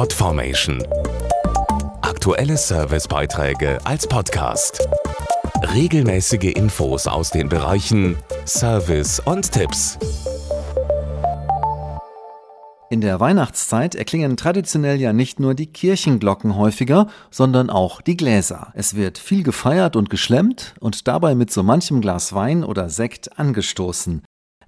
Podformation. Aktuelle Servicebeiträge als Podcast. Regelmäßige Infos aus den Bereichen Service und Tipps. In der Weihnachtszeit erklingen traditionell ja nicht nur die Kirchenglocken häufiger, sondern auch die Gläser. Es wird viel gefeiert und geschlemmt und dabei mit so manchem Glas Wein oder Sekt angestoßen.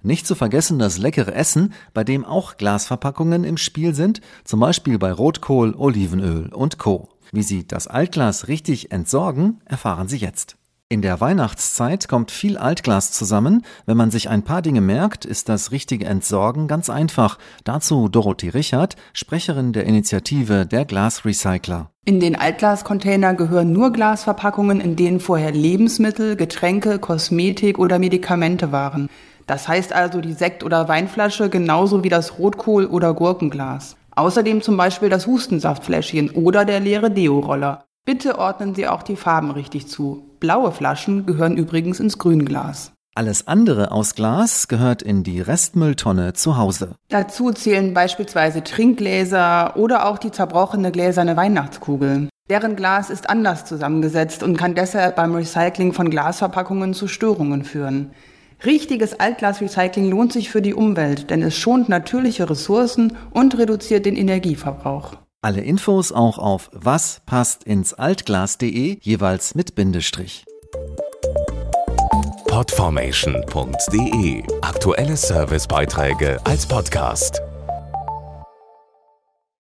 Nicht zu vergessen das leckere Essen, bei dem auch Glasverpackungen im Spiel sind, zum Beispiel bei Rotkohl, Olivenöl und Co. Wie Sie das Altglas richtig entsorgen, erfahren Sie jetzt. In der Weihnachtszeit kommt viel Altglas zusammen. Wenn man sich ein paar Dinge merkt, ist das richtige Entsorgen ganz einfach. Dazu Dorothee Richard, Sprecherin der Initiative der Glasrecycler. In den Altglascontainer gehören nur Glasverpackungen, in denen vorher Lebensmittel, Getränke, Kosmetik oder Medikamente waren. Das heißt also die Sekt- oder Weinflasche genauso wie das Rotkohl- oder Gurkenglas. Außerdem zum Beispiel das Hustensaftfläschchen oder der leere Deo-Roller. Bitte ordnen Sie auch die Farben richtig zu. Blaue Flaschen gehören übrigens ins Grünglas. Alles andere aus Glas gehört in die Restmülltonne zu Hause. Dazu zählen beispielsweise Trinkgläser oder auch die zerbrochene gläserne Weihnachtskugel. Deren Glas ist anders zusammengesetzt und kann deshalb beim Recycling von Glasverpackungen zu Störungen führen. Richtiges Altglasrecycling lohnt sich für die Umwelt, denn es schont natürliche Ressourcen und reduziert den Energieverbrauch. Alle Infos auch auf waspasstinsAltglas.de, jeweils mit Bindestrich. Podformation.de Aktuelle Servicebeiträge als Podcast.